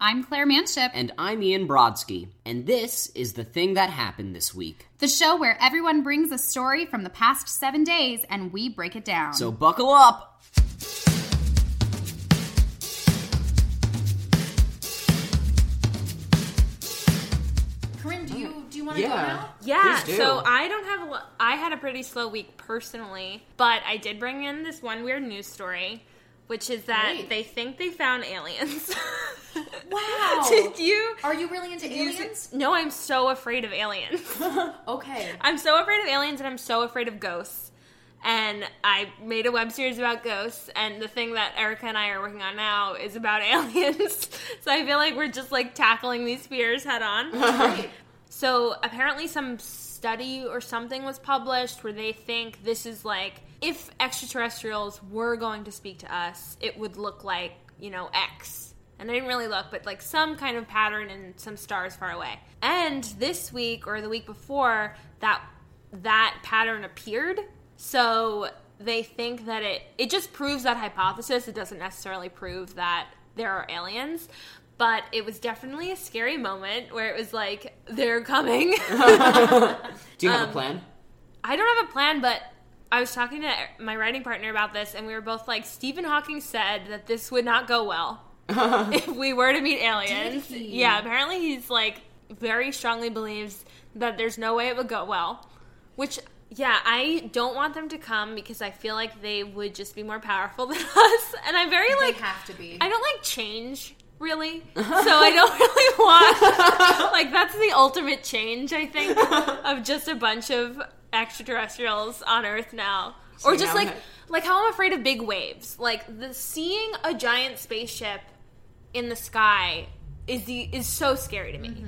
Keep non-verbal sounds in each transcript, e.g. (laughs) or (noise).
I'm Claire Manship, And I'm Ian Brodsky, and this is the thing that happened this week. the show where everyone brings a story from the past seven days and we break it down. So buckle up. Corinne, do you do you want to go Yeah. now? Yeah, do. so I don't have a lo- I had a pretty slow week personally, but I did bring in this one weird news story, which is that Great. they think they found aliens. (laughs) Wow. did you? Are you really into you- aliens? No, I'm so afraid of aliens. (laughs) Okay. I'm so afraid of aliens and I'm so afraid of ghosts. And I made a web series about ghosts, and the thing that Erica and I are working on now is about (laughs) aliens. so I feel like we're just like tackling these fears head on. So apparently, some study or something was published where they think this is like if extraterrestrials were going to speak to us, it would look like you know X. And they didn't really look, but like some kind of pattern and some stars far away. And this week or the week before, that that pattern appeared. So they think that it it just proves that hypothesis. It doesn't necessarily prove that there are aliens. But it was definitely a scary moment where it was like, they're coming. (laughs) (laughs) Do you Um, have a plan? I don't have a plan, but I was talking to my writing partner about this, and we were both like, Stephen Hawking said that this would not go well (laughs) if we were to meet aliens. Did he? Yeah, apparently he's like very strongly believes that there's no way it would go well. Which, yeah, I don't want them to come because I feel like they would just be more powerful (laughs) than us, and I'm very They like have to be. I don't like change really, so I don't (laughs) really want (laughs) like that's the ultimate change I think (laughs) of just a bunch of extraterrestrials on Earth now, or just like I- like how I'm afraid of big waves. Like the seeing a giant spaceship in the sky is the is so scary to me. Mm-hmm.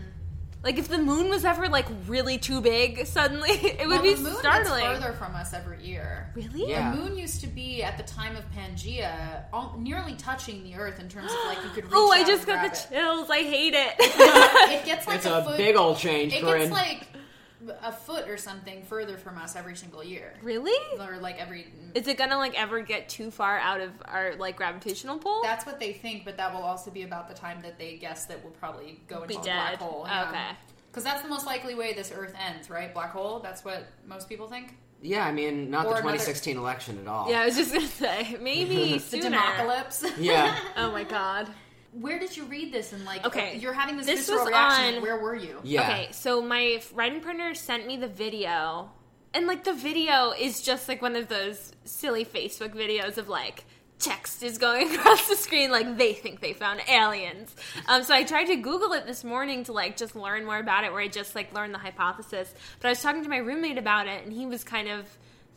Like if the moon was ever like really too big, suddenly (laughs) it would well, be the moon startling. gets further from us every year. Really? Yeah. The moon used to be at the time of Pangea, all, nearly touching the Earth in terms of like you could (gasps) oh, reach. Oh, I just and got the it. chills. I hate it. (laughs) It gets like It's a, a foot, big old change, It Corinne. gets like a foot or something further from us every single year, really? or like every. Is it gonna like ever get too far out of our like gravitational pull? That's what they think, but that will also be about the time that they guess that we'll probably go into Be a dead. black hole. Okay. Because that's the most likely way this Earth ends, right? Black hole. That's what most people think. yeah, I mean, not Or the another- 2016 election at all. Yeah, I was just gonna say (laughs) maybe (laughs) The sooner. democalypse. Yeah. (laughs) Oh my god. Where did you read this? And like, Okay, you're having this, this visceral was reaction. on- Where were you? Yeah. Okay, so my writing partner sent me the video, and like the video is just like one of those silly Facebook videos of like text is going (laughs) across the screen like they think they found aliens. Um, so I tried to Google it this morning to like just learn more about it, where I just like learned the hypothesis. But I was talking to my roommate about it, and he was kind of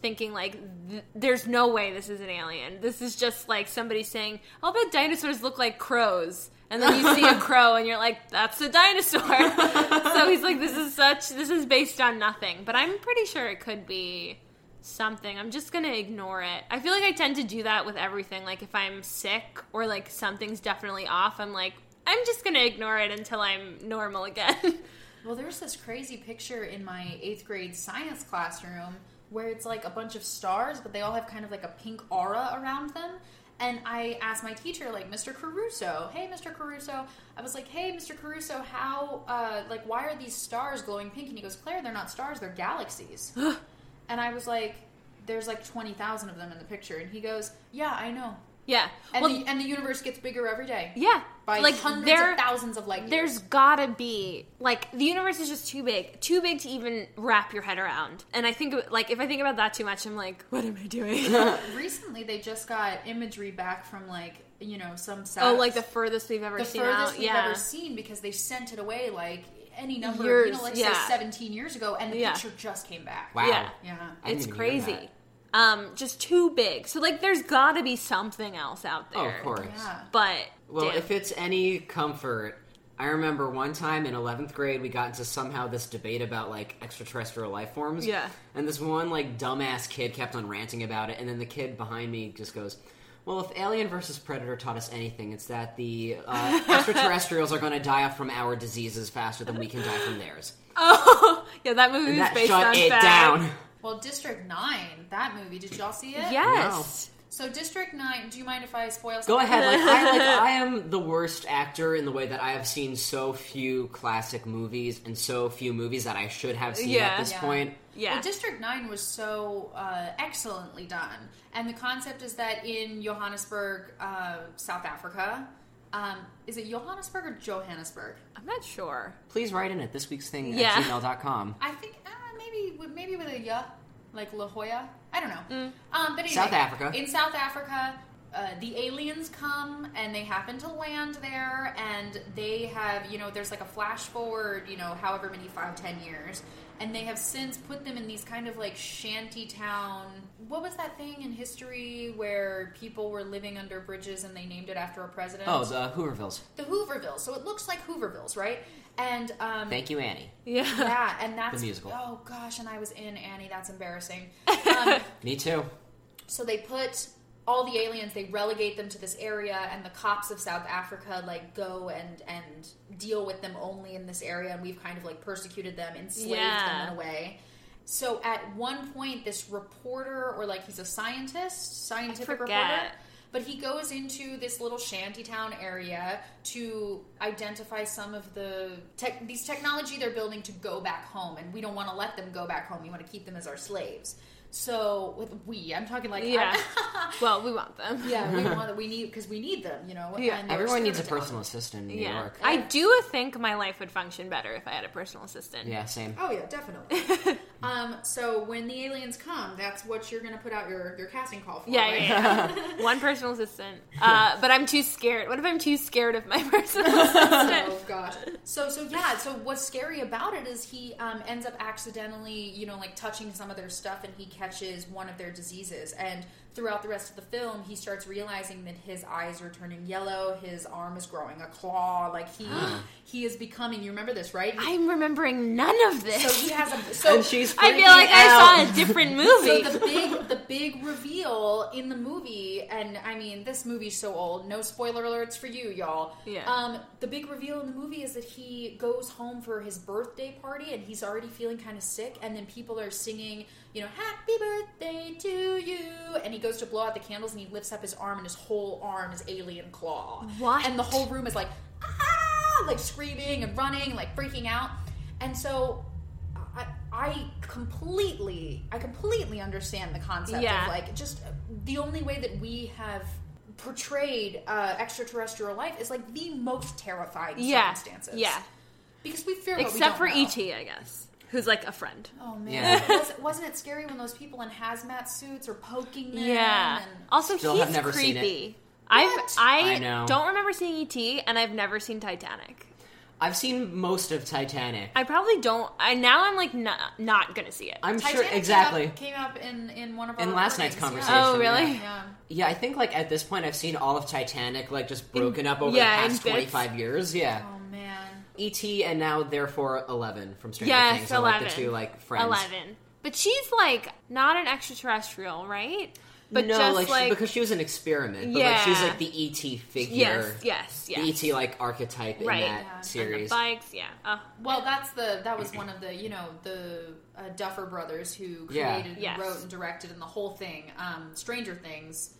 thinking like th- there's no way this is an alien. This is just like somebody saying i'll bet dinosaurs look like crows. And then you see a (laughs) crow and you're like that's a dinosaur. (laughs) So he's like this is such this is based on nothing. But i'm pretty sure it could be something. I'm just gonna ignore it. I feel like i tend to do that with everything. Like if i'm sick or like something's definitely off i'm like i'm just gonna ignore it until i'm normal again. (laughs) Well, there's this crazy picture in my eighth grade science classroom where it's like a bunch of stars, but they all have kind of like a pink aura around them. And I asked my teacher, like, Mr. Caruso, hey, Mr. Caruso. I was like, hey, Mr. Caruso, how, uh, like, why are these stars glowing pink? And he goes, Claire, they're not stars, they're galaxies. (gasps) and I was like, there's like 20,000 of them in the picture. And he goes, yeah, I know. Yeah And, well the, and the universe gets bigger every day. yeah By like hundreds there of thousands of light years. there's gotta be like the universe is just too big too big to even wrap your head around and i think like if i think about that too much i'm like what am i doing (laughs) (laughs) recently they just got imagery back from like you know some oh like the furthest we've ever the seen furthest out we've yeah ever seen because they sent it away like any number Years, you know like yeah. say 17 years ago and the Yeah. picture just came back Wow. Yeah. yeah it's crazy that. Um just too big so like there's gotta be something else out Oh, there of course. yeah but Well, damn. if it's any comfort, I remember one time in 11th grade we got into somehow this debate about like extraterrestrial life forms. Yeah. And this one like dumbass kid kept on ranting about it, and then the kid behind me just goes, "Well, if Alien versus Predator taught us anything, it's that the uh, (laughs) extraterrestrials are going to die off from our diseases faster than we can die from theirs." (laughs) oh yeah that movie And was that based shut on it fact. down. Well district 9 that movie did y'all see it yes So District Nine. Do you mind if I spoil? Something? Go ahead. Like I, like (laughs) I am the worst actor in the way that I have seen so few classic movies and so few movies that I should have seen Yeah. at this Yeah. point. Yeah. Well, District 9 was so uh, excellently done. And the concept is that in Johannesburg, uh, South Africa, um, is it Johannesburg or Johannesburg? I'm not sure. Please write in at this week's thing Yeah. at gmail.com. I think maybe with- maybe with a ya, like La Jolla. I don't know. Um, but anyway, South Africa. In South Africa, uh, the aliens come and they happen to land there, and they have you know there's like a flash forward, you know, however many five ten years. And they have since put them in these kind of like shanty town. What was that thing in history where people were living under bridges and they named it after a president? Oh, the Hoovervilles. the Hoovervilles. So it looks like Hoovervilles, right? And um, Thank you, Annie. Yeah. yeah, and that's The musical. Oh gosh, and I was in Annie. That's embarrassing. (laughs) Um, Me too. so they put all the aliens. They relegate them to this area, and the cops of South Africa like go and and deal with them only in this area. And we've kind of like persecuted them, enslaved Yeah. them in a way. So at one point, this reporter, or like he's a scientist, scientific forget. reporter, but he goes into this little shantytown area to identify some of the tech, these technology they're building to go back home, and we don't want to let them go back home. We want to keep them as our slaves. So with we, I'm talking like Yeah. (laughs) well, we want them. yeah, we (laughs) want them. we need because we need them, you know. Yeah. and Everyone needs a experimental. personal assistant in New Yeah. York. I do think my life would function better if I had a personal assistant. Yeah, same. Oh yeah, definitely. (laughs) um, so when the aliens come, that's what you're gonna put out your, your casting call for. Yeah, right? yeah, yeah. (laughs) (laughs) One personal assistant. (laughs) Uh, but I'm too scared. What if I'm too scared of my personal assistant? oh gosh. So so yeah. So what's scary about it is he um, ends up accidentally, you know, like touching some of their stuff, and he catches one of their diseases. And throughout the rest of the film, he starts realizing that his eyes are turning yellow, his arm is growing a claw, like he (gasps) he is becoming. You remember this, right? I'm remembering none of this. so he has a (laughs) so and she's I feel freaking like I saw a different movie. (laughs) So the big the big reveal in the movie, and I mean this movie's so old. No spoiler alerts for you, y'all. Yeah. Um, the big reveal in the movie is that he goes home for his birthday party, and he's already feeling kind of sick. And then people are singing, you know, "Happy birthday to you," and he goes to blow out the candles, and he lifts up his arm, and his whole arm is alien claw. What? And the whole room is like, ah, like screaming and running, like freaking out. And so I, I completely, I completely understand the concept Yeah. of like just the only way that we have portrayed uh, extraterrestrial life is like the most terrifying yeah, circumstances. yeah. because we fear Except for know. ET, I guess, who's like a friend. Oh man, Yeah. Was, wasn't it scary when those people in hazmat suits are poking them? Yeah. and- Also, Still he's have never seen it. creepy. I've What? I, I know. don't remember seeing ET, and I've never seen Titanic. I've seen most of Titanic. I probably don't. I now I'm like not not gonna see it. I'm Titanic sure came exactly. up- Came up, in in one of our In last night's recordings, conversation. Oh, really? Yeah. yeah. Yeah, I think like at this point I've seen all of Titanic like just broken up over yeah, the in past bits. 25 years. Yeah. Oh man. E.T. and now therefore 11 from Stranger yes, Things. are, eleven. like the two like friends. Eleven. But she's like not an extraterrestrial, right? But no, just like, she- because she was an experiment, but like she's Yeah. like the E.T. figure. yes, yes, yes. The E.T. like archetype Right. in that Yeah. And the series. bikes, yeah. Oh, Well, that's the that was one of the you know the uh, Duffer Brothers who Yeah. created, Yes. wrote, and directed, and the whole thing. Um, Stranger Things.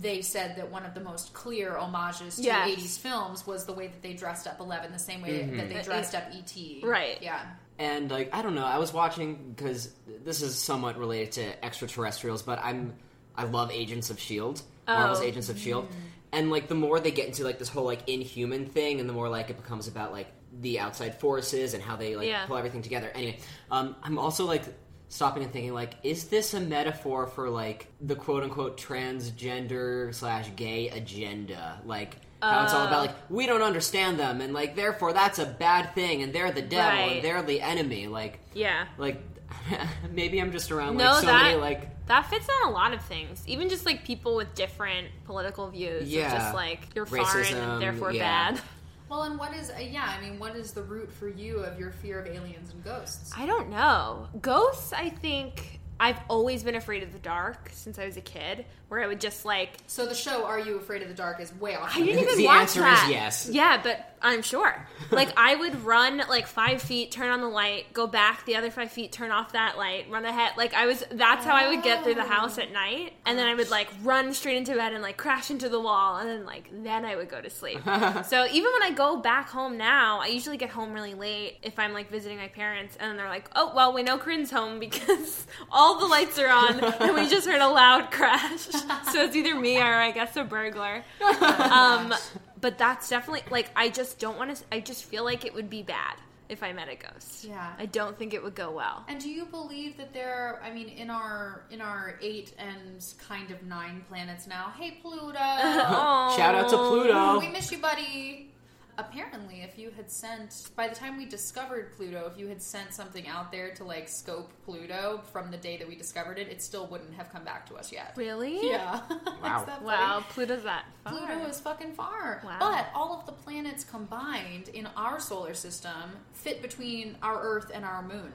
They said that one of the most clear homages to Yes. 80s films was the way that they dressed up Eleven, the same way that they Uh, dressed up ET. Right. Yeah. And like I don't know, I was watching because this is somewhat related to extraterrestrials, but I'm I love Agents of Shield, Marvel's Oh. Agents of Shield, and like the more they get into like this whole like inhuman thing, and the more like it becomes about like the outside forces and how they like Yeah. pull everything together. Anyway, um, I'm also like stopping and thinking like, is this a metaphor for like the quote unquote transgender slash gay agenda, like? How it's all about like uh. we don't understand them and like therefore that's a bad thing and they're the devil Right. and they're the enemy like yeah. like (laughs) maybe I'm just around No, like so that many like that fits on a lot of things. Even just like people with different political views. Yeah. just like you're foreign and therefore yeah. bad. Well, and what is uh, yeah? I mean, what is the root for you of your fear of aliens and ghosts? I don't know. Ghosts, I think I've always been afraid of the dark since I was a kid, where I would just like So the show "Are You Afraid of the Dark" is way off. I didn't even The watch answer is that. yes. Yeah, but I'm sure. (laughs) Like I would run like five feet, turn on the light, go back the other five feet, turn off that light, run ahead. Like I was. That's how I would get through the house at night, and then I would like run straight into bed and like crash into the wall, and then like then I would go to sleep. (laughs) so even when I go back home now, I usually get home really late if I'm like visiting my parents, and they're like, "Oh well, we know Corinne's home because (laughs) all the lights are on, (laughs) and we just heard a loud crash." so it's either me or I guess a burglar. Um, but that's definitely like I just don't want to. I just feel like it would be bad if I met a ghost. Yeah. I don't think it would go well. And do you believe that there? I mean, in our in our eight and kind of nine planets now. Hey, Pluto. (laughs) Oh, Shout out to Pluto. we miss you, buddy. Apparently, if you had sent, by the time we discovered Pluto, if you had sent something out there to like scope Pluto from the day that we discovered it, it still wouldn't have come back to us yet. Really? Yeah. (laughs) Wow. Is that Wow. Pluto's that far. Pluto is fucking far. Wow. But all of the planets combined in our solar system fit between our Earth and our moon.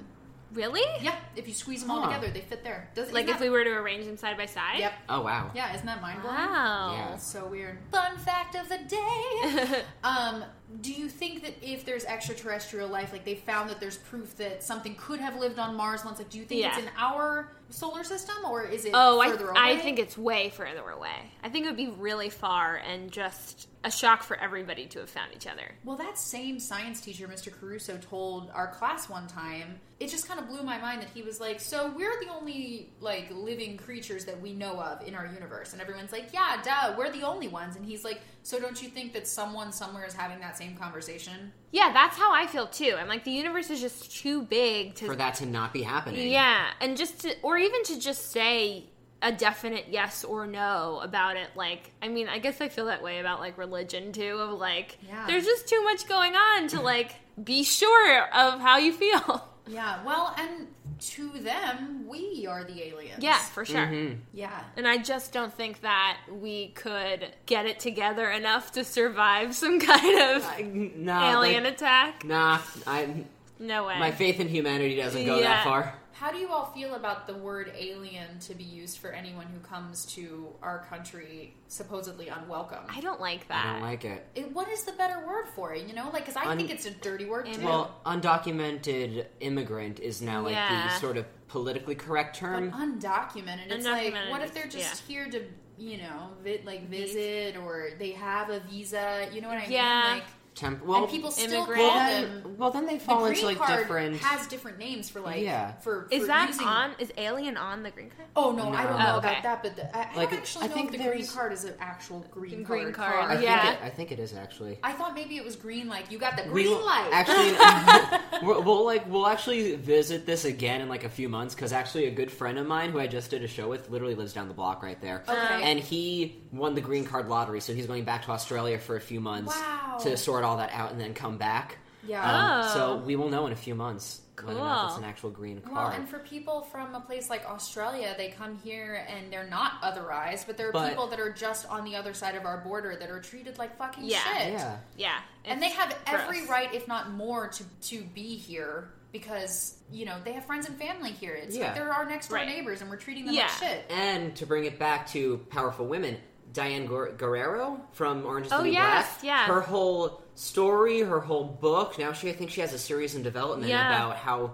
Really? Yeah, if you squeeze them all Huh. together, they fit there. Does, Like isn't if we were to arrange them side by side. Yep. Oh wow. Yeah, isn't that mind blowing? Wow. Yeah. So weird. Fun fact of the day. (laughs) um, do you think that if there's extraterrestrial life, like they found that there's proof that something could have lived on Mars once, like do you think it's Yeah. in our solar system or is it Oh, I, further away? I think it's way further away. I think it would be really far and just a shock for everybody to have found each other. Well, that same science teacher, Mr. Caruso, told our class one time. It just kind of blew my mind that he was like, "So we're the only like living creatures that we know of in our universe," and everyone's like, "Yeah, duh, we're the only ones." And he's like, "So don't you think that someone somewhere is having that same conversation?" Yeah, that's how I feel too. I'm like the universe is just too big to For that to not be happening. Yeah, and just to, or even to just say a definite yes or no about it. Like, I mean, I guess I feel that way about like religion too. Of like, Yeah. there's just too much going on to like be sure of how you feel. Yeah. Well, and to them, we are the aliens. yeah, for sure. Mhm. Yeah. And I just don't think that we could get it together enough to survive (laughs) some kind of I- Nah, alien like, attack. nah. I, No way. my faith in humanity doesn't go Yeah. that far. How do you all feel about the word alien to be used for anyone who comes to our country supposedly unwelcome? I don't like that. I don't like it. It, what is the better word for it? You know, like because I Un- think it's a dirty word too. Well, undocumented immigrant is now like Yeah. the sort of politically correct but term. undocumented, it's like Undocumented what if they're just yeah. here to you know vi- like visit or they have a visa? You know what I Yeah. mean? Like, Temp- well, and people still immigrant. call well, them. then, well, then they The fall green into like card different. has different names for like Yeah. for, Is that using, on? Is alien on the green card? Oh no, I don't know Oh, okay. about that, but the, I, I Like, don't actually I know think if the green card is an actual green, Green card. card, I yeah. think it, I think it is actually. I thought maybe it was green, like you got the We green will- light. Actually, (laughs) (laughs) we'll, we'll like we'll actually visit this again in like a few months because actually a good friend of mine who I just did a show with literally lives down the block right there. Okay. And he won the green card lottery, so he's going back to Australia for a few months Wow. to sort all that out and then come back. yeah. Um, Oh. So we will know in a few months whether or not it's an actual green Well, and for people from a place like Australia, they come here and they're not otherized, but there are But- people that are just on the other side of our border that are treated like fucking Yeah. shit. yeah. Yeah. And they It's have every right, if not more, to to be here because you know they have friends and family here. It's Yeah. like they're our next door Right. neighbors, and we're treating them Yeah. like shit. And to bring it back to powerful women, Diane Guer- Guerrero from Orange is the Oh, New yes, Black. yeah. Her whole story, her whole book. Now she, I think she has a series in development Yeah. about how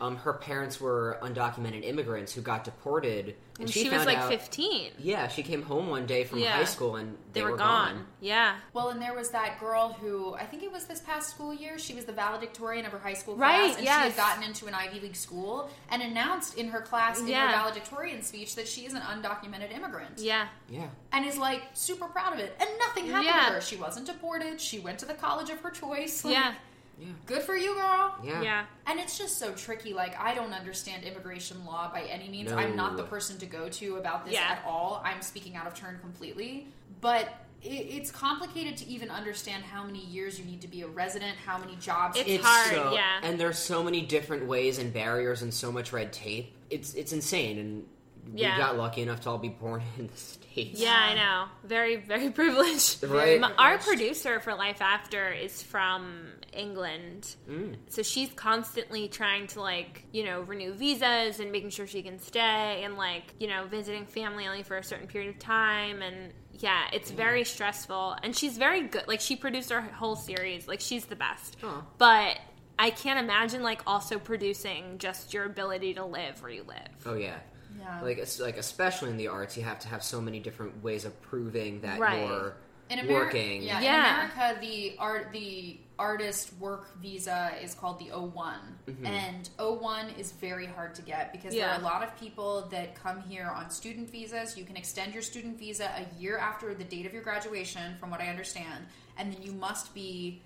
um, her parents were undocumented immigrants who got deported, and And she, she, was like out. 15. Yeah, she came home one day from Yeah. high school and They, were, gone. Yeah. Well, and there was that girl who I think it was this past school year. She was the valedictorian of her high school Right, class, and she had gotten into an Ivy League school and announced in her class in Yeah. her valedictorian speech that she is an undocumented immigrant. Yeah. Yeah, and is like super proud of it. And nothing happened Yeah. to her. She wasn't deported. She went to the college of her choice. Like, Yeah. Yeah, Good for you, girl. yeah. Yeah. And it's just so tricky. Like, I don't understand immigration law by any means. No. I'm not the person to go to about this Yeah. at all. I'm speaking out of turn completely. But it, it's complicated to even understand how many years you need to be a resident, how many jobs. It's you It's hard, so, yeah. And there's so many different ways and barriers and so much red tape. It's it's insane, and Yeah. we got lucky enough to all be born (laughs) in the states. Yeah, I know. Very, very (laughs) privileged. Right. Our privileged. producer for Life After is from England. Mm. So she's constantly trying to, like, you know, renew visas and making sure she can stay and, like, you know, visiting family only for a certain period of time. And yeah, it's very stressful. And she's very good. Like, she produced our whole series. Like, she's the best. Aw. But I can't imagine, like, also producing just your ability to live where you live. Oh yeah. Yeah. Like it's like especially in the arts, you have to have so many different ways of proving that Right. you're in Ameri- working. Yeah, Yeah. in America, the art the artist work visa is called the O1, Mm-hmm. and O1 is very hard to get because there are a lot of people that come here on student visas. You can extend your student visa a year after the date of your graduation, from what I understand, and then you must be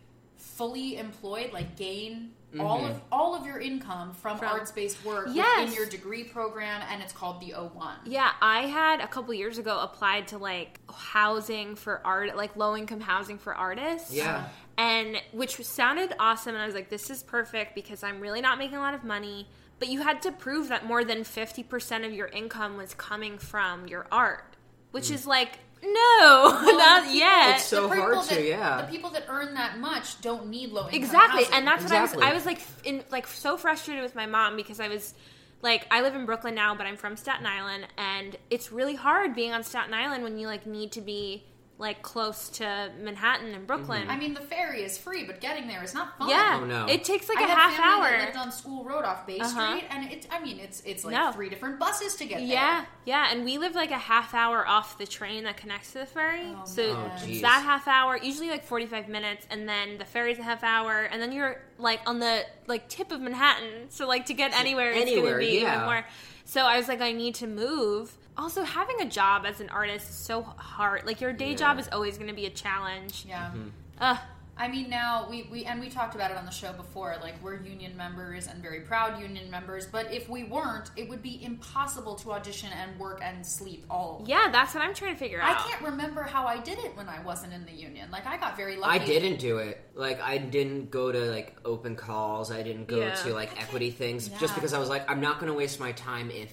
fully employed, like gain all Mm-hmm. of all of your income from, From- arts based work Yes. within your degree program, and it's called the O1. Yeah, I had a couple years ago applied to like housing for art, like low income housing for artists. Yeah. And which sounded awesome. And I was like, this is perfect because I'm really not making a lot of money. But you had to prove that more than 50% of your income was coming from your art, which is like, no, (laughs) not yet. It's so the people hard to, yeah. The people that earn that much don't need low income exactly housing. and that's Exactly. what i was i was like in like so frustrated with my mom because i was like i live in brooklyn now but i'm from staten island and it's really hard being on staten island when you like need to be like close to manhattan and brooklyn I mean, the ferry is free, but getting there is not fun. yeah Oh, no. it takes like I a had half family that hour lived on School Road off Bay Uh-huh. Street, and it. I mean, it's it's like No. three different buses to get there. yeah yeah and we live like a half hour off the train that connects to the ferry Oh, so man. Oh, it's geez. that half hour usually like 45 minutes and then the ferry's a half hour and then you're like on the like tip of manhattan so like to get anywhere it's Anywhere, gonna be yeah. even more so i was like i need to move also having a job as an artist is so hard like your day Yeah. job is always going to be a challenge Yeah. Mm-hmm. Ugh. I mean, now we, we and we talked about it on the show before. Like we're union members and very proud union members, but if we weren't, it would be impossible to audition and work and sleep all. yeah that's what i'm trying to figure I out I can't remember how I did it when I wasn't in the union. Like I got very lucky. I didn't do it. Like I didn't go to like open calls. I didn't go Yeah. to like equity things yeah. just because I was like I'm not going to waste my time if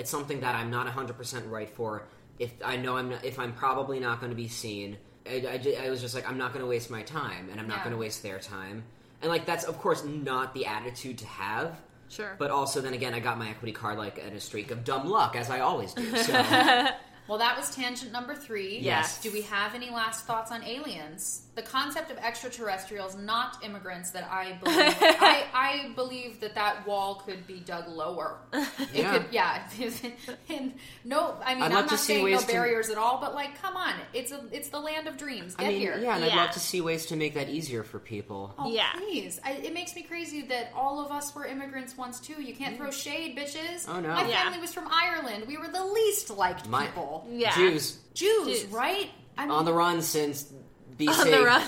it's something that I'm not 100% right for. If I know I'm not, if I'm probably not going to be seen. I, I, I was just like I'm not going to waste my time and I'm not Yeah. going to waste their time. And like that's of course not the attitude to have. sure But also then again I got my equity card like in a streak of dumb luck as I always do. So (laughs) Well, that was tangent number three. Yes. Do we have any last thoughts on aliens? The concept of extraterrestrials, not immigrants, that I believe. (laughs) I, I believe that that wall could be dug lower. It Yeah. could, yeah. (laughs) and no, I mean, I'd I'm not saying no ways to- barriers at all, but like, come on, it's a, it's the land of dreams. Get I mean here. yeah, and I'd love to see ways to make that easier for people. Oh, Yeah. please. I, it makes me crazy that all of us were immigrants once, too. You can't throw mm. shade, bitches. Oh, no. My Yeah. family was from Ireland. We were the least liked My- people. Yeah Jews Jews, Jews. right? I mean, on the run since BC. on the run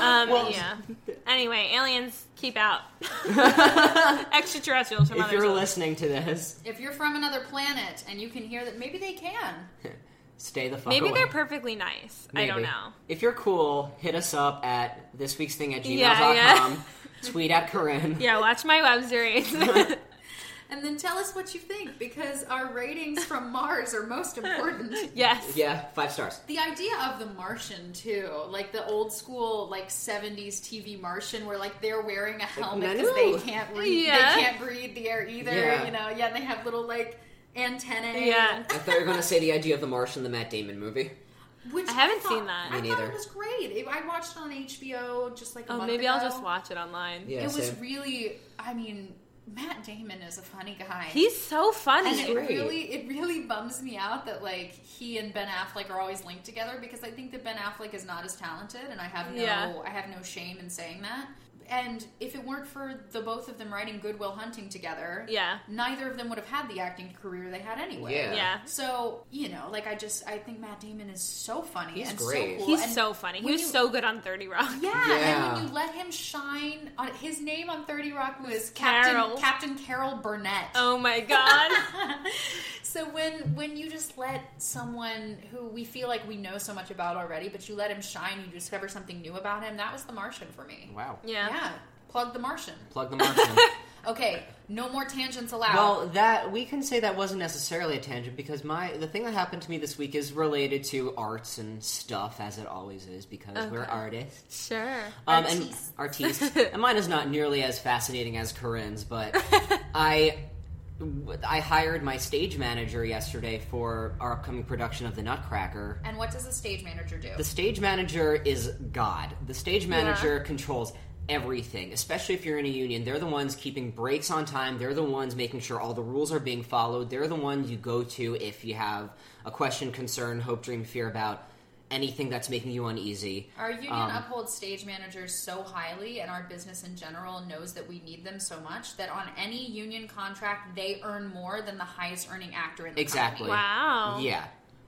um yeah anyway aliens keep out (laughs) extraterrestrials from If other you're sources. listening to this, if you're from another planet and you can hear that, maybe they can. (laughs) stay the fuck Maybe away. they're perfectly nice. I don't know. If you're cool, hit us up at thisweeksthing at gmail.com. Yeah, yeah. Tweet at Corinne. Yeah, watch my web series. (laughs) And then tell us what you think because our ratings from (laughs) Mars are most important. yes. Yeah, five stars. The idea of the Martian too, like the old school like '70s TV Martian, where like they're wearing a helmet because they can't breathe, Yeah. they can't breathe the air either. Yeah. You know, yeah, and they have little like antennae. Yeah. I thought you were going to say the idea of the Martian, the Matt Damon movie. Which I haven't thought- seen that. I Me thought neither. it was great. It- I watched it on HBO just like a Oh, month maybe ago. I'll just watch it online. Yeah, it was really. I mean, Matt Damon is a funny guy. He's so and funny. it really, it really bums me out that like he and Ben Affleck are always linked together because I think that Ben Affleck is not as talented, and I have no, Yeah. I have no shame in saying that. And if it weren't for the both of them writing Good Will Hunting together, Yeah. neither of them would have had the acting career they had anyway. Yeah. Yeah. So you know, like I just, I think Matt Damon is so funny He's and great. so cool. He's and so funny. He was you- so good on 30 Rock. yeah, Yeah. and when you let him shine, on his name on Thirty Rock was Carol. Captain Captain Carol Burnett. Oh my god. (laughs) so when when you just let someone who we feel like we know so much about already, but you let him shine, you discover something new about him. That was The Martian for me. Wow. Yeah. Yeah, plug The Martian. Plug the Martian. (laughs) Okay, no more tangents allowed. Well, that we can say that wasn't necessarily a tangent because my the thing that happened to me this week is related to arts and stuff, as it always is, because we're artists. Sure. Um, Artistes. and artistes. (laughs) and mine is not nearly as fascinating as Corinne's, but (laughs) I I hired my stage manager yesterday for our upcoming production of The Nutcracker. and what does a stage manager do? The stage manager is God. The stage manager controls everything, especially if you're in a union. They're the ones keeping breaks on time. They're the ones making sure all the rules are being followed. They're the ones you go to if you have a question, concern, hope, dream, fear about anything that's making you uneasy. Our union Um, upholds stage managers so highly, and our business in general knows that we need them so much that on any union contract, they earn more than the highest earning actor in the Exactly. company. Wow. Yeah.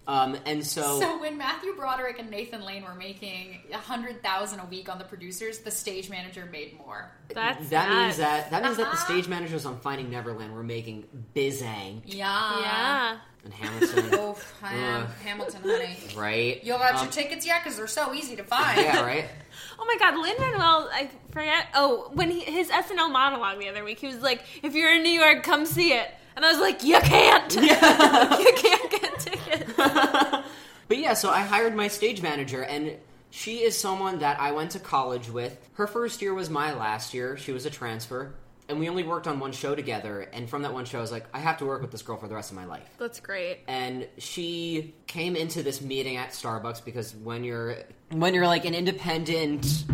Um, and so, So when Matthew Broderick and Nathan Lane were making a hundred thousand a week on the producers, the stage manager made more. That's that means that that means that the Uh-huh. stage managers on Finding Neverland were making bizang Yeah. Yeah. and Hamilton, (laughs) Oh, Ham- Ugh. Hamilton, honey. right? You got Um, your tickets yet? Because they're so easy to find. yeah, right. (laughs) Oh my God, Lin Manuel! I forget. Oh, when he, his SNL monologue the other week, he was like, "If you're in New York, come see it." And I was like, "You can't. (laughs) (laughs) you can't get tickets." (laughs) But yeah, so I hired my stage manager, and she is someone that I went to college with. Her first year was my last year. She was a transfer, and we only worked on one show together. And from that one show, I was like, I have to work with this girl for the rest of my life. That's great. and she came into this meeting at Starbucks because when you're when you're like an independent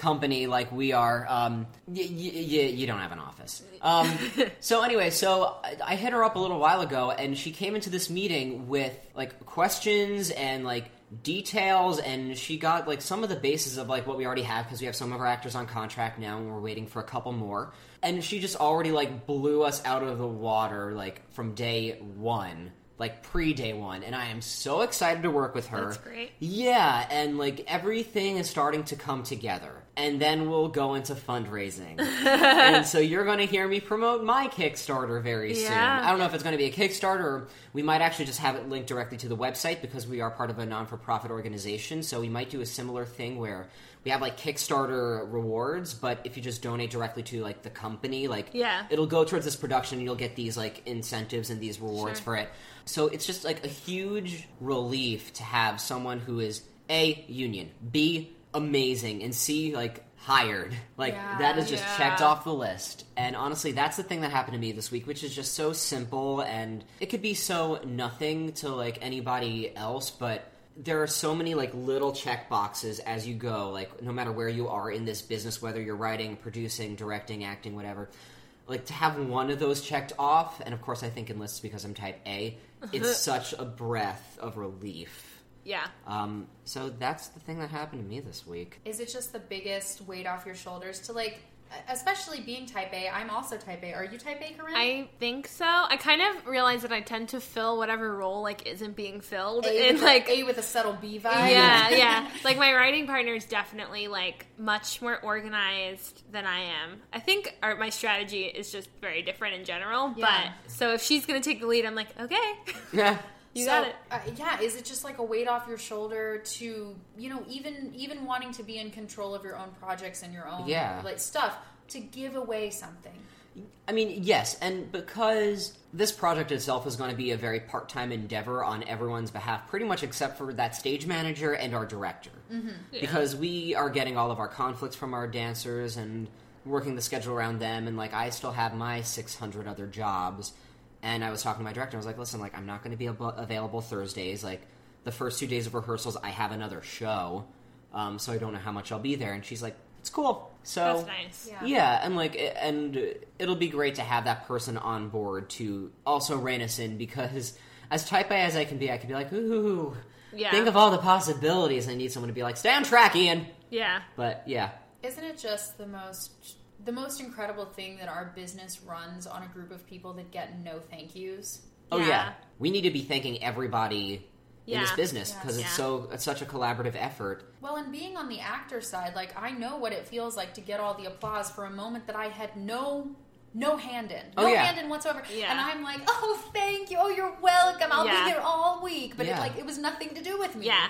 company like we are, um, y- y- y- you don't have an office. Um, (laughs) so anyway, so I, I hit her up a little while ago, and she came into this meeting with like questions and like details and she got like some of the bases of like what we already have because we have some of our actors on contract now and we're waiting for a couple more and she just already like blew us out of the water like from day one like pre day one and i am so excited to work with her That's great. yeah and like everything is starting to come together and then we'll go into fundraising. (laughs) And so you're going to hear me promote my kickstarter very soon. I don't know if it's going to be a kickstarter we might actually just have it linked directly to the website because we are part of a non-for-profit organization. So we might do a similar thing where we have like kickstarter rewards but if you just donate directly to like the company like Yeah. it'll go towards this production and you'll get these like incentives and these rewards Sure. for it. So it's just like a huge relief to have someone who is a union b amazing and c like hired like Yeah. that is just Yeah. checked off the list and honestly that's the thing that happened to me this week which is just so simple and it could be so nothing to like anybody else but there are so many like little check boxes as you go like no matter where you are in this business whether you're writing producing directing acting whatever like to have one of those checked off and of course i think in lists because i'm type a it's (laughs) such a breath of relief Yeah. um, so that's the thing that happened to me this week Is it just the biggest weight off your shoulders to like, especially being type A? I'm also type A. Are you type A, Corinne? I think so. I kind of realize that I tend to fill whatever role like isn't being filled, A and with, like A with a subtle B vibe. yeah, yeah. (laughs) Like my writing partner is definitely like much more organized than I am. I think our, my strategy is just very different in general. Yeah. But so if she's gonna take the lead, I'm like, okay, yeah (laughs) you So, got it. Uh, yeah, is it just like a weight off your shoulder to you know even even wanting to be in control of your own projects and your own Yeah. like stuff to give away something? I mean, yes, and because this project itself is going to be a very part time endeavor on everyone's behalf, pretty much except for that stage manager and our director. Because we are getting all of our conflicts from our dancers and working the schedule around them, and like I still have my 600 other jobs. And I was talking to my director, I was like, listen, like, I'm not going to be ab- available Thursdays. Like, the first two days of rehearsals, I have another show, um, so I don't know how much I'll be there. And she's like, it's cool. So That's nice. Yeah. yeah, and like, and it'll be great to have that person on board to also rein us in because as type A as I can be, I can be like, ooh, Yeah. think of all the possibilities. I need someone to be like, stay on track, Ian. Yeah. But yeah, Isn't it just the most the most incredible thing that our business runs on a group of people that get no thank yous? oh yeah, Yeah. we need to be thanking everybody in this business because Yeah. it's so it's such a collaborative effort. Well, and being on the actor side, like I know what it feels like to get all the applause for a moment that I had no no hand in, oh, no Oh, yeah. hand in whatsoever, Yeah. and I'm like, oh, thank you, oh, you're welcome, I'll Yeah. be here all week, but Yeah. it like it was nothing to do with me. Yeah.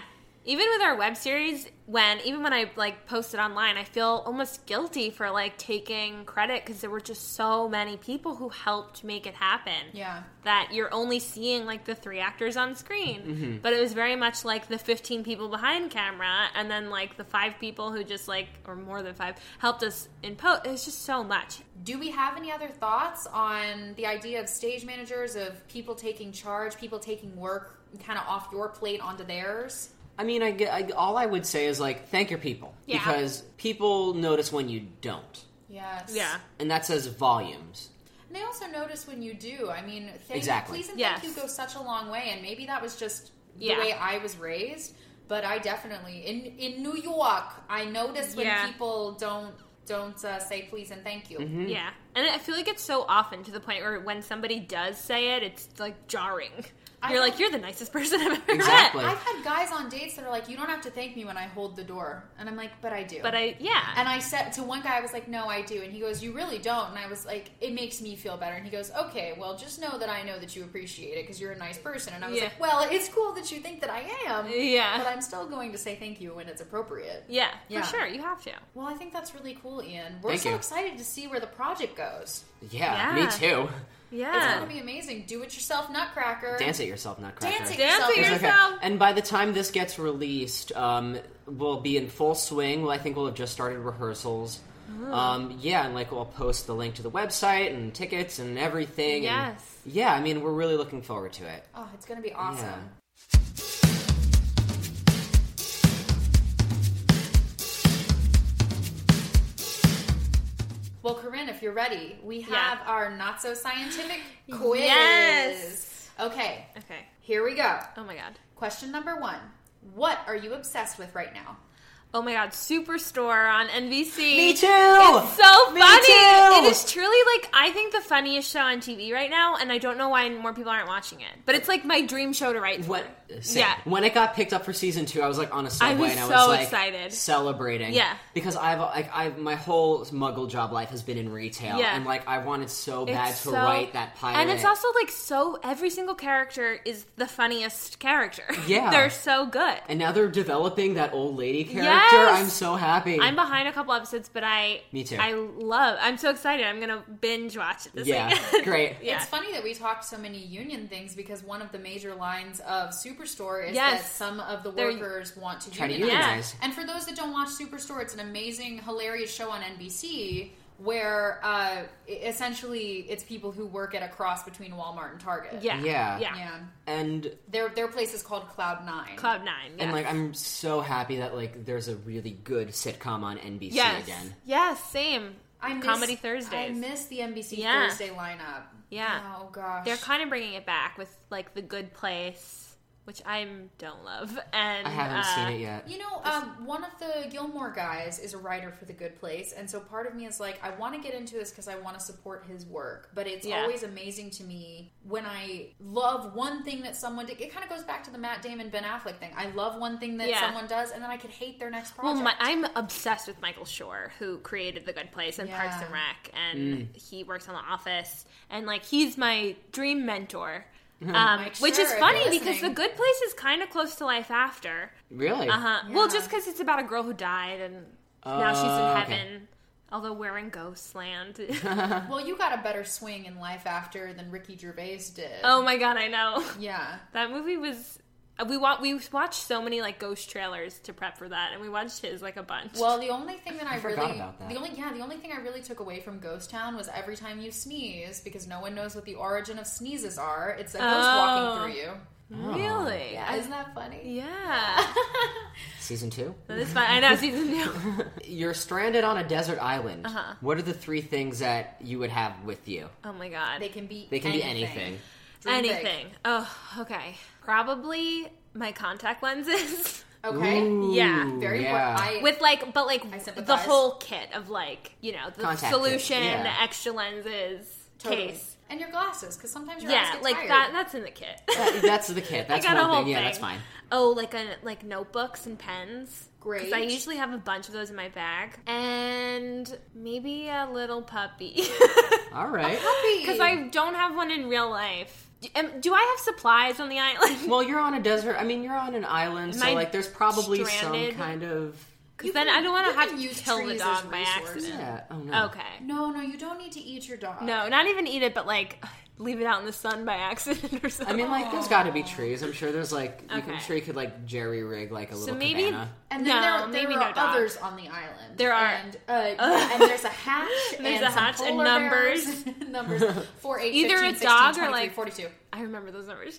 Even with our web series when even when i like posted online i feel almost guilty for like taking credit because there were just so many people who helped make it happen Yeah. that you're only seeing like the three actors on screen Mm-hmm. but it was very much like the 15 people behind camera and then like the five people who just like or more than five helped us in post it was just so much Do we have any other thoughts on the idea of stage managers, of people taking charge, people taking work kind of off your plate onto theirs? I mean, I, get- I- all I would say is like thank your people Yeah. because people notice when you don't, Yes. yeah and that says volumes. And they also notice when you do. I mean, thank, Exactly. please and Yes. thank you go such a long way. And maybe that was just the Yeah. way I was raised. But I definitely in in New York, I notice when Yeah. people don't don't uh, say please and thank you. Mm-hmm. Yeah, and I feel like it's so often to the point where when somebody does say it, it's like jarring. I You're know- like, you're the nicest person I've ever Exactly. met. I've had guys on dates that are like, "You don't have to thank me when I hold the door," and I'm like, "But I do." But I, yeah, And I said to one guy, I was like, "No, I do," and he goes, "You really don't." And I was like, "It makes me feel better." And he goes, "Okay, well, just know that I know that you appreciate it because you're a nice person." And I was Yeah. like, "Well, it's cool that you think that I am, Yeah. but I'm still going to say thank you when it's appropriate." yeah, Yeah. for sure, you have to. Well, I think that's really cool, Ian. We're Thank so you. excited to see where the project goes. Yeah, Yeah. me too. It's going to be amazing. Do it yourself, Nutcracker. Dance it yourself, Nutcracker. Dance it Dance yourself. it It's okay. And by the time this gets released, um, we'll be in full swing. Well, I think we'll have just started rehearsals. Um, yeah, and like we'll post the link to the website and tickets and everything. and- Yes. yeah, I mean we're really looking forward to it. Oh, it's going to be awesome. Well, Corinne, if you're ready, we have Yeah. our not so scientific (gasps) quiz. Yes. Okay, Okay. here we go. Oh my god. Question number one What are you obsessed with right now? Oh my god, Superstore on NBC. Me too. It's so Me funny. too. It is truly like I think the funniest show on TV right now, and I don't know why more people aren't watching it. But it's like my dream show to write for. When, same. Yeah. when it got picked up for season two, I was like on a subway was and I so was like excited. celebrating. Yeah. because I've like I've my whole Muggle job life has been in retail, Yeah. and like I wanted so bad It's to so- write that pilot. And it's also like so every single character is the funniest character. Yeah. (laughs) They're so good. and now they're developing that old lady character. Yes! I'm so happy. I'm behind a couple episodes, but I Me too. I love. I'm so excited. I'm gonna binge watch it this yeah, weekend. (laughs) great. Yeah. It's funny that we talked so many union things because one of the major lines of Superstore is Yes. that some of the They're- workers want to Try to unionize. unionize. And for those that don't watch Superstore, it's an amazing, hilarious show on NBC where uh, essentially it's people who work at a cross between Walmart and Target. Yeah. Yeah. Yeah. Yeah. And Their their place is called Cloud Nine. Cloud Nine. and like I'm so happy that like there's a really good sitcom on NBC yes. again. Yes. Same. I miss, Comedy Thursdays. I Thursdays. miss the NBC Yeah. Thursday lineup. Yeah. Oh gosh. They're kind of bringing it back with like the Good Place, which I don't love. And I haven't uh, seen it yet. You know, um, one of the Gilmore guys is a writer for The Good Place, and so part of me is like, I want to get into this because I want to support his work. But it's Yeah. always amazing to me when I love one thing that someone did. It kind of goes back to the Matt Damon Ben Affleck thing. I love one thing that Yeah. someone does, and then I could hate their next Well, project. my, I'm obsessed with Michael Schur, who created The Good Place and Parks and Rec, and he works on The Office, and like he's my dream mentor. Um, Mike which Schur, is funny because The. Good Place is kind of close to life after. Really? Uh huh. Well, just because it's about a girl who died and now she's in Oh, okay. heaven, although we're in Ghostland. (laughs) well, you got a better swing in life after than Ricky Gervais did. oh my god, I know yeah. that movie was. Uh, We wa- we watched so many like ghost trailers to prep for that, and we watched his like a bunch. Well, the only thing that I, forgot really about that. the only yeah the only thing I really took away from Ghost Town was every time you sneeze because no one knows what the origin of sneezes are. It's a ghost Oh. walking through you. really? Yeah, isn't that funny? Yeah. (laughs) Season two? that is fun. I know season two. (laughs) You're stranded on a desert island. Uh-huh. What are the three things that you would have with you? Oh my god. They can be They can be anything. Anything. Big. Oh, okay. Probably my contact lenses. (laughs) Okay. Ooh, Yeah. Very yeah. important. I, With like, but like the whole kit of like, you know, the Contact solution, yeah. the extra lenses, totally. case. and your glasses because sometimes your eyes Yeah, get like tired. that. That's in the kit. That- that's the (laughs) kit. That's I got a one whole thing. Yeah, that's fine. Oh, like a like notebooks and pens. Great. I usually have a bunch of those in my bag, and maybe a little puppy. (laughs) All right. Puppy. Because I don't have one in real life. Do, um, do I have supplies on the island? Well, you're on a desert. I mean, you're on an island, so I like there's probably stranded? some kind of Because then I don't want to have to use kill the dog by resources. accident. yeah. Oh no. Okay. No, no, you don't need to eat your dog. No, not even eat it, but like leave it out in the sun by accident or something. I mean, like, there's got to be trees. I'm sure there's like, you can, Okay. I'm sure you could like jerry rig like a little maybe- cabana. And then No, there, there maybe are no dog. others on the island. There are. and, uh, (laughs) and there's a hatch. There's and a some hatch and numbers, (laughs) numbers four, eight, Either 15, a 16, dog or, like- 42. I remember those numbers.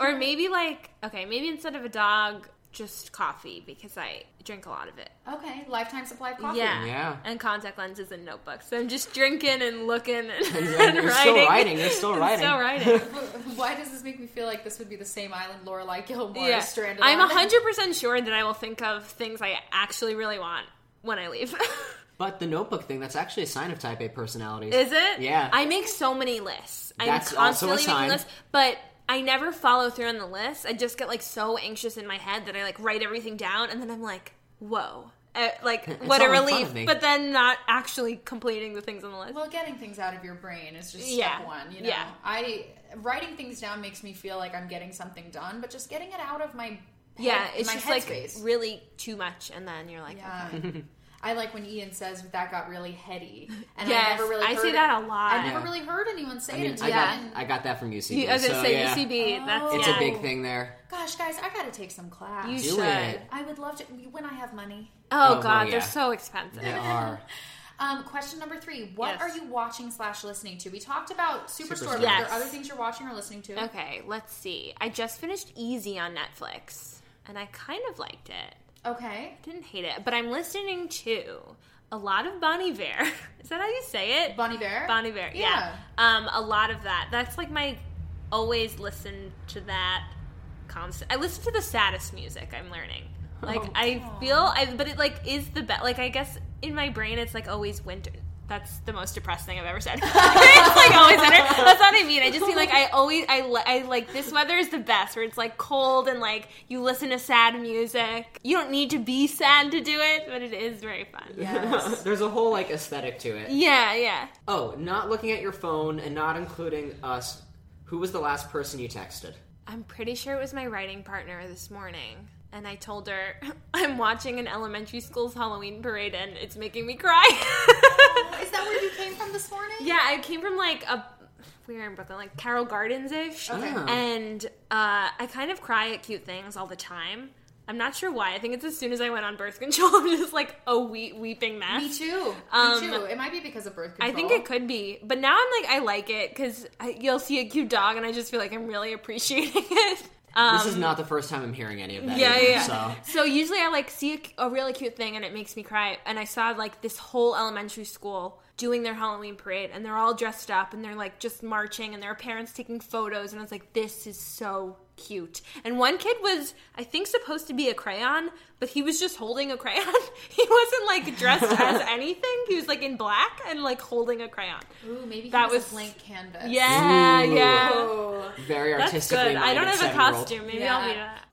or maybe like okay, maybe instead of a dog, just coffee because I drink a lot of it. Okay, lifetime supply of coffee. Yeah. Yeah. And contact lenses and notebooks. So I'm just drinking and looking and, (laughs) And and you're writing. still writing. You're still (laughs) I'm writing. Still writing. (laughs) Why does this make me feel like this would be the same island Lorelai Gilmore yeah. is stranded I'm on? 100% sure that I will think of things I actually really want when I leave. But the notebook thing, that's actually a sign of type A personalities. Is it? Yeah. I make so many lists. I'm That's also a sign. making lists, but I never follow through on the list. I just get like so anxious in my head that I like write everything down, and then I'm like, whoa. Uh, like what a all in front relief, but then not actually completing the things on the list. Well, getting things out of your brain is just step Yeah. one. You know, Yeah. I writing things down makes me feel like I'm getting something done, but just getting it out of my head, yeah, it's my just like headspace. really too much, and then you're like, Yeah. okay. (laughs) I like when Ian says that got really heady, and Yes, I never really I heard say it- that a lot. I never Yeah. really heard anyone say I it mean, until I got I got that from UCB. I was gonna so, say yeah. UCB. That's It's yeah. a big thing there. Gosh, guys, I gotta take some class. You Do should. it. I would love to when I have money. Oh, Oh, god, well, they're so expensive. They (laughs) are. Um, question number three: What Yes. are you watching slash listening to? We talked about Superstore. Superstore. but Are there other things you're watching or listening to? Okay, let's see. I just finished Easy on Netflix, and I kind of liked it. Okay. Didn't hate it, but I'm listening to a lot of Bon Iver. (laughs) Is that how you say it? Bon Iver. Bon Iver. Yeah. Um, a lot of that. That's like my always listen to that constant. I listen to the saddest music. I'm learning. Like Oh. I feel, I but it like is the best. Like I guess in my brain it's like always winter. That's the most depressed thing I've ever said. (laughs) it's like always winter. That's not what I mean. I just mean like I always I I like this weather is the best where it's like cold and like you listen to sad music. You don't need to be sad to do it, but it is very fun. Yes. (laughs) (laughs) There's a whole like aesthetic to it. Yeah, yeah. Oh, not looking at your phone and not including us. Who was the last person you texted? I'm pretty sure it was my writing partner this morning. And I told her I'm watching an elementary school's Halloween parade and it's making me cry. Is that where you came from this morning? yeah, I came from like a we're in Brooklyn, like Carroll Gardens ish. Okay. And uh, I kind of cry at cute things all the time. I'm not sure why. I think it's as soon as I went on birth control, (laughs) I'm just like a we- weeping mess. Me too. Um, Me too. It might be because of birth control. I think it could be, but now I'm like I like it because you'll see a cute dog, and I just feel like I'm really appreciating (laughs) it. Um, This is not the first time I'm hearing any of that. yeah, either, yeah. So So usually I like see a, a really cute thing and it makes me cry. And I saw like this whole elementary school doing their Halloween parade and they're all dressed up and they're like just marching and their parents taking photos and I was like, this is so cute. And one kid was, I think, supposed to be a crayon, but he was just holding a crayon. (laughs) he wasn't like dressed as (laughs) anything. He was like in black and like holding a crayon. Ooh, maybe he That was, was- a blank canvas. Yeah, Ooh. yeah. Very That's artistically good. I don't have a costume. Maybe Yeah. I'll be that.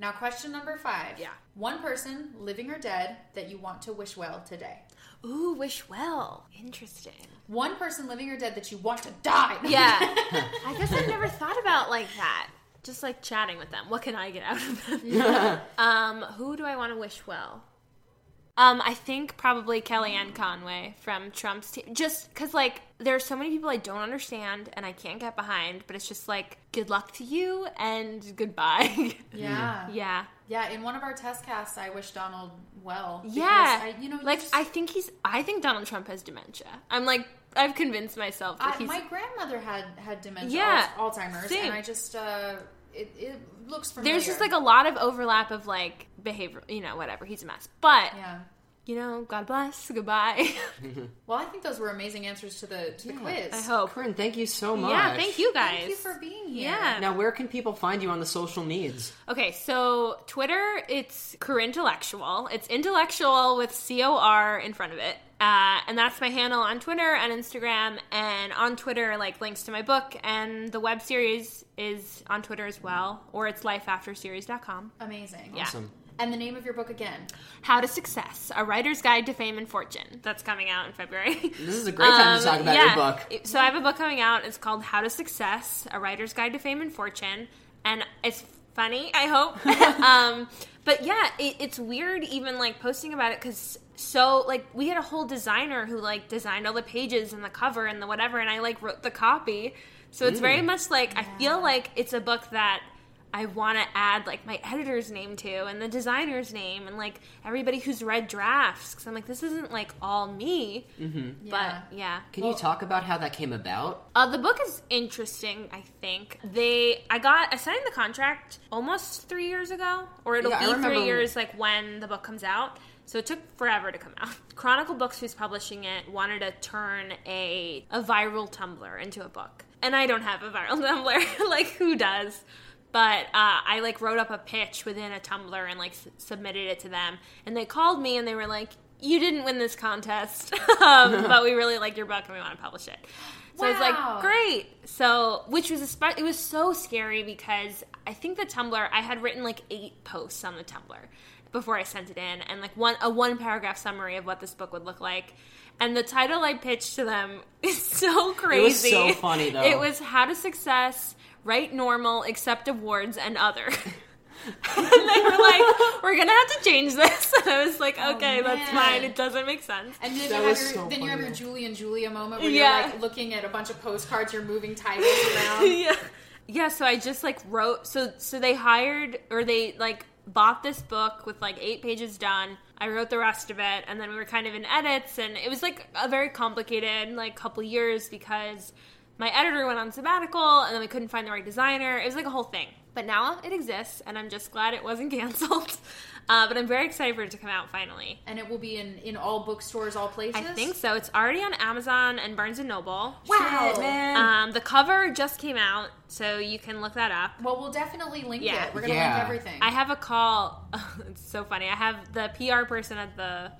Now, question number five. Yeah. One person, living or dead, that you want to wish well today. Ooh, wish well. Interesting. One person, living or dead, that you want to die. (laughs) Yeah. (laughs) I guess I've never thought about like that. Just like chatting with them. What can I get out of them? (laughs) um, who do I want to wish well? Um, I think probably Kellyanne Conway from Trump's team. Just because, like, there are so many people I don't understand and I can't get behind, but it's just like, good luck to you and goodbye. (laughs) Yeah. yeah. Yeah, in one of our test casts, I wish Donald well. Yeah. I, you know, like, just- I think he's, I think Donald Trump has dementia. I'm like, I've convinced myself that I, he's. my grandmother had had dementia, Yeah, Alzheimer's, same. and I just uh, it, it looks familiar. there's just like a lot of overlap of like behavior, you know, whatever. He's a mess. But yeah. You know, God bless, goodbye. (laughs) Well, I think those were amazing answers to the to the quiz. I hope. Corinne, thank you so much. Yeah, thank you guys. Thank you for being here. Yeah. Now, where can people find you on the social needs? Okay, so Twitter, it's Corintellectual. It's intellectual with C O R in front of it. Uh, and that's my handle on Twitter and Instagram. And on Twitter, like links to my book and the web series is on Twitter as well, or it's lifeafterseries.com. Amazing. Yeah. Awesome. And the name of your book again. How to Success: A Writer's Guide to Fame and Fortune. That's coming out in February. (laughs) This is a great time to Um, talk about yeah. your book. So I have a book coming out. It's called How to Success: A Writer's Guide to Fame and Fortune, and it's funny. I hope. (laughs) (laughs) um, but yeah, it, it's weird even like posting about it because so like we had a whole designer who like designed all the pages and the cover and the whatever, and I like wrote the copy. So it's very much like I feel like it's a book that I want to add like my editor's name to and the designer's name and like everybody who's read drafts because I'm like this isn't like all me, Yeah. but yeah. Can you talk about how that came about? Uh, the book is interesting. I think they. I got. I signed the contract almost three years ago, or it'll Yeah, be three years like when the book comes out. So it took forever to come out. (laughs) Chronicle Books, who's publishing it, wanted to turn a a viral Tumblr into a book, and I don't have a viral (laughs) Tumblr. (laughs) like who does? But uh, I like wrote up a pitch within a Tumblr and like s- submitted it to them, and they called me and they were like, "You didn't win this contest, (laughs) um, (laughs) but we really like your book and we want to publish it." So I was like, "Great!" So, which was a spe- it was so scary because I think the Tumblr I had written like eight posts on the Tumblr before I sent it in, and like one a one paragraph summary of what this book would look like. And the title I pitched to them (laughs) is so crazy. so funny, though. It was How to Success, Write Normal, Accept Awards, and Other. (laughs) and they were like, "We're gonna have to change this." (laughs) And I was like, oh, "Okay, that's Oh, man. fine. It doesn't make sense." And then, That you have, was your, so then you have your Julie and Julia moment where Yeah. you're like looking at a bunch of postcards, you're moving titles (laughs) around. yeah yeah so i just like wrote so so they hired or they like bought this book with like eight pages done i wrote the rest of it and then we were kind of in edits and it was like a very complicated like couple years because my editor went on sabbatical and then we couldn't find the right designer it was like a whole thing but now it exists and i'm just glad it wasn't (laughs) canceled uh, but i'm very excited for it to come out finally And it will be in, in all bookstores, all places. i think so it's already on amazon and barnes and noble Wow. Shit, man. um, the cover just came out so you can look that up Well, we'll definitely link Yeah. it. We're gonna Yeah. link everything. I have a call. (laughs) It's so funny. I have the PR person at the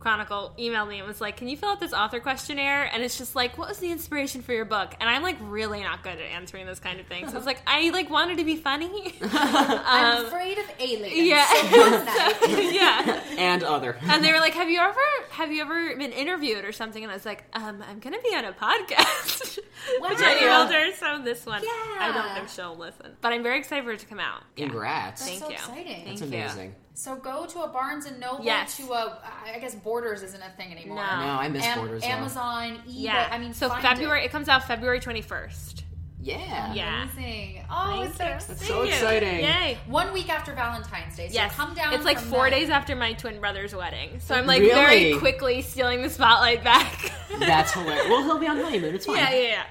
Chronicle emailed me and was like, "Can you fill out this author questionnaire?" And it's just like, "What was the inspiration for your book?" And I'm like really not good at answering those kind of things. So It's like I like wanted to be funny. (laughs) (laughs) I'm um, afraid of aliens. yeah. (laughs) So yeah. and other. And they were like, "Have you ever have you ever been interviewed or something?" And I was like, um, "I'm gonna be on a podcast." Which I Wow. emailed her. So this one, yeah. I don't know Yeah. if she'll listen, but I'm very excited for it to come out. Yeah. Congrats. That's Thank so you. exciting. That's you. amazing. So go to a Barnes and Noble. Yes. To a, I guess Borders isn't a thing anymore. No. No, I miss Am- Borders. though. Amazon, eBay. Yeah. I mean, so find February It. it. comes out February 21st. Yeah. Yeah. Amazing. Oh, it's so Thank you. exciting. so exciting. Yay. One week after Valentine's Day. So yes. come down. It's like from four that. days after my twin brother's wedding. So I'm like Really? very quickly stealing the spotlight back. That's (laughs) hilarious. Well, he'll be on honeymoon. It's fine. yeah, yeah, yeah.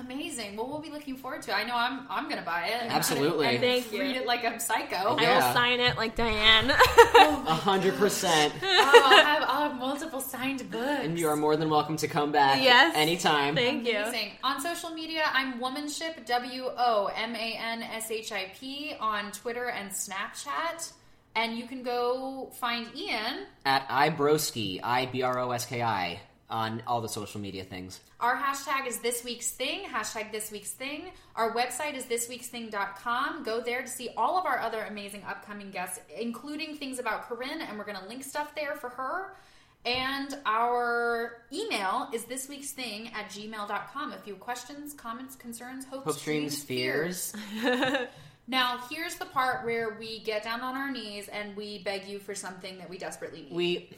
Amazing. Well, we'll be looking forward to it. I know I'm. I'm gonna buy it. (laughs) Absolutely. And Thank you. Read it like I'm psycho. I Yeah. will sign it like Diane. A hundred percent. (laughs) oh, I'll have, I'll have multiple signed books. And you are more than welcome to come back. Yes. Anytime. Thank you. Amazing. On social media, I'm Womanship, W O M A N S H I P, on Twitter and Snapchat. And you can go find Ian. At iBroski, I B R O S K I, on all the social media things. Our hashtag is this week's thing, hashtag this week's thing. Our website is thisweeksthing.com. Go there to see all of our other amazing upcoming guests, including things about Corinne, and we're going to link stuff there for her. And our email is thisweeksthing at gmail.com. If you have questions, comments, concerns, hopes, Hopes, dreams, fears. (laughs) Now, here's the part where we get down on our knees and we beg you for something that we desperately need. We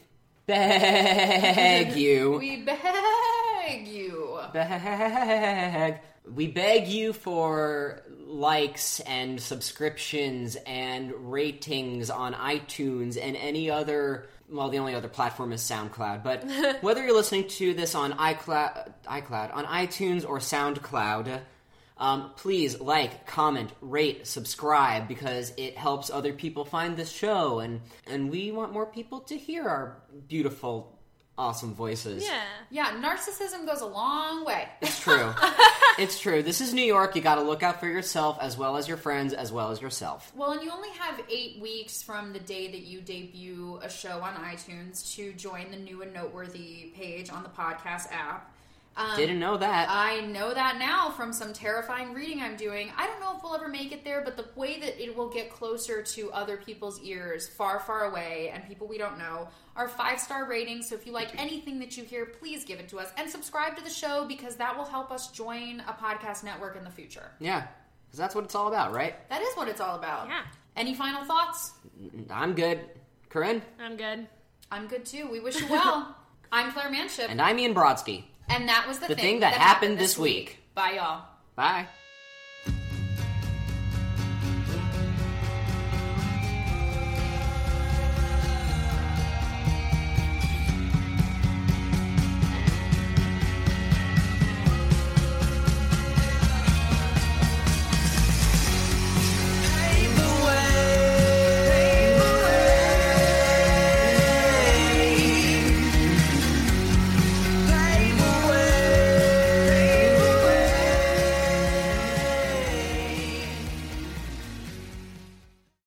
beg you. (laughs) We beg you. beg. We beg you for likes and subscriptions and ratings on iTunes and any other. Well, the only other platform is SoundCloud. But (laughs) whether you're listening to this on iCloud, iCloud, on iTunes or SoundCloud, um, please like, comment, rate, subscribe because it helps other people find this show, and and we want more people to hear our beautiful, awesome voices. yeah. Yeah, narcissism goes a long way. It's true. (laughs) it's true. This is New York. You got to look out for yourself as well as your friends as well as yourself. Well, and you only have eight weeks from the day that you debut a show on iTunes to join the new and noteworthy page on the podcast app. Um, Didn't know that. I know that now from some terrifying reading I'm doing. I don't know if we'll ever make it there, but the way that it will get closer to other people's ears, far, far away, and people we don't know, are five star ratings. So if you like anything that you hear, please give it to us and subscribe to the show because that will help us join a podcast network in the future. yeah, because that's what it's all about, right? That is what it's all about. Yeah. Any final thoughts? I'm good. Corinne? I'm good. I'm good too. We wish you well. (laughs) I'm Claire Manship, And I'm Ian Brodsky. And that was the, The thing that happened this week. Bye, y'all. Bye.